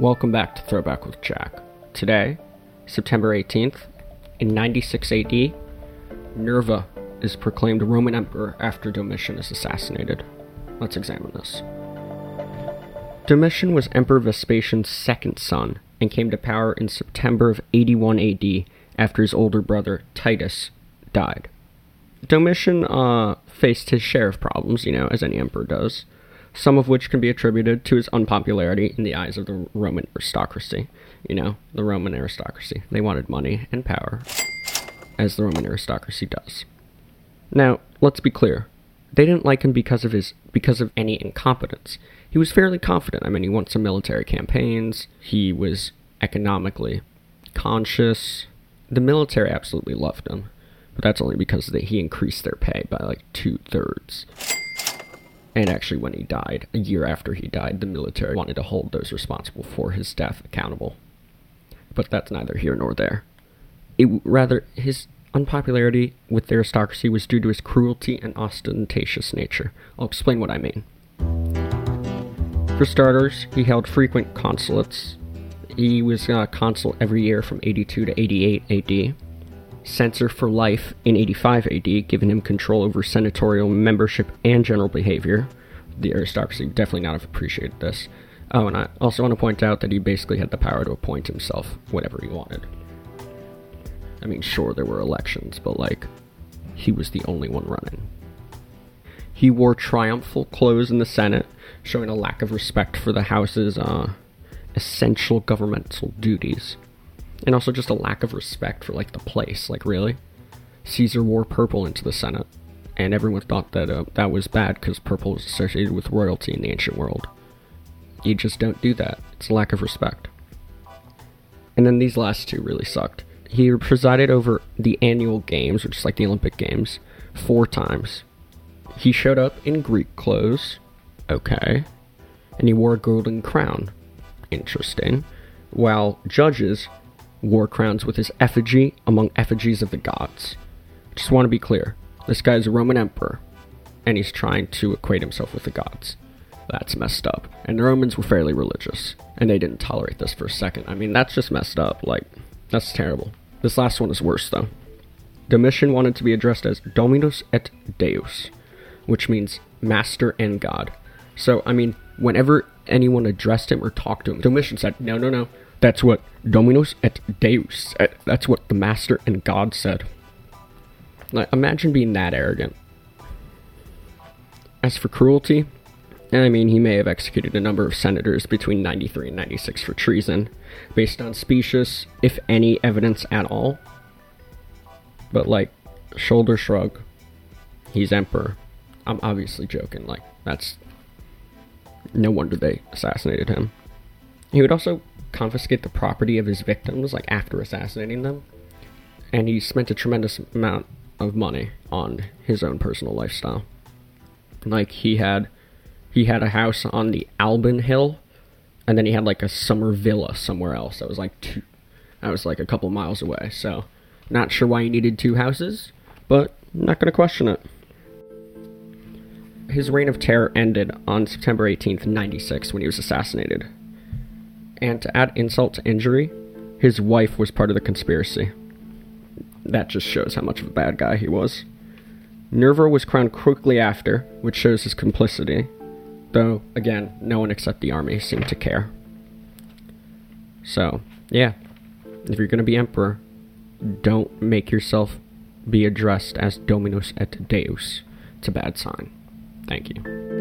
Welcome back to Throwback with Jack. Today, September 18th, in 96 AD, Nerva is proclaimed Roman Emperor after Domitian is assassinated. Let's examine this. Domitian was Emperor Vespasian's second son and came to power in September of 81 AD after his older brother Titus died. Domitian uh, faced his share of problems, you know, as any emperor does, some of which can be attributed to his unpopularity in the eyes of the Roman aristocracy. You know, the Roman aristocracy. They wanted money and power, as the Roman aristocracy does. Now, let's be clear. They didn't like him because of his because of any incompetence. He was fairly confident. I mean, he won some military campaigns. He was economically conscious. The military absolutely loved him, but that's only because they, he increased their pay by like two thirds. And actually, when he died, a year after he died, the military wanted to hold those responsible for his death accountable. But that's neither here nor there. It, rather, his unpopularity with the aristocracy was due to his cruelty and ostentatious nature. I'll explain what I mean. For starters, he held frequent consulates. He was a consul every year from 82 to 88 AD. Censor for life in 85 AD, giving him control over senatorial membership and general behavior. The aristocracy definitely not have appreciated this. Oh, and I also want to point out that he basically had the power to appoint himself whatever he wanted. I mean, sure, there were elections, but like, he was the only one running. He wore triumphal clothes in the Senate, showing a lack of respect for the House's uh, essential governmental duties. And also just a lack of respect for, like, the place. Like, really? Caesar wore purple into the Senate, and everyone thought that uh, that was bad because purple was associated with royalty in the ancient world. You just don't do that. It's a lack of respect. And then these last two really sucked. He presided over the annual games, which is like the Olympic Games, four times. He showed up in Greek clothes. Okay. And he wore a golden crown. Interesting. While judges wore crowns with his effigy among effigies of the gods. Just want to be clear this guy's a Roman emperor, and he's trying to equate himself with the gods. That's messed up. And the Romans were fairly religious, and they didn't tolerate this for a second. I mean, that's just messed up. Like, that's terrible. This last one is worse, though. Domitian wanted to be addressed as Dominus et Deus, which means master and God. So, I mean, whenever anyone addressed him or talked to him, Domitian said, no, no, no. That's what Dominus et Deus, uh, that's what the master and God said. Like, imagine being that arrogant. As for cruelty, I mean, he may have executed a number of senators between 93 and 96 for treason, based on specious, if any, evidence at all. But, like, shoulder shrug. He's emperor. I'm obviously joking. Like, that's. No wonder they assassinated him. He would also confiscate the property of his victims, like, after assassinating them. And he spent a tremendous amount of money on his own personal lifestyle. Like, he had he had a house on the Alban Hill, and then he had like a summer villa somewhere else that was like two, that was like a couple miles away. So, not sure why he needed two houses, but not gonna question it. His reign of terror ended on September 18th, 96, when he was assassinated. And to add insult to injury, his wife was part of the conspiracy. That just shows how much of a bad guy he was. Nerva was crowned quickly after, which shows his complicity, Though, again, no one except the army seemed to care. So, yeah. If you're going to be emperor, don't make yourself be addressed as Dominus et Deus. It's a bad sign. Thank you.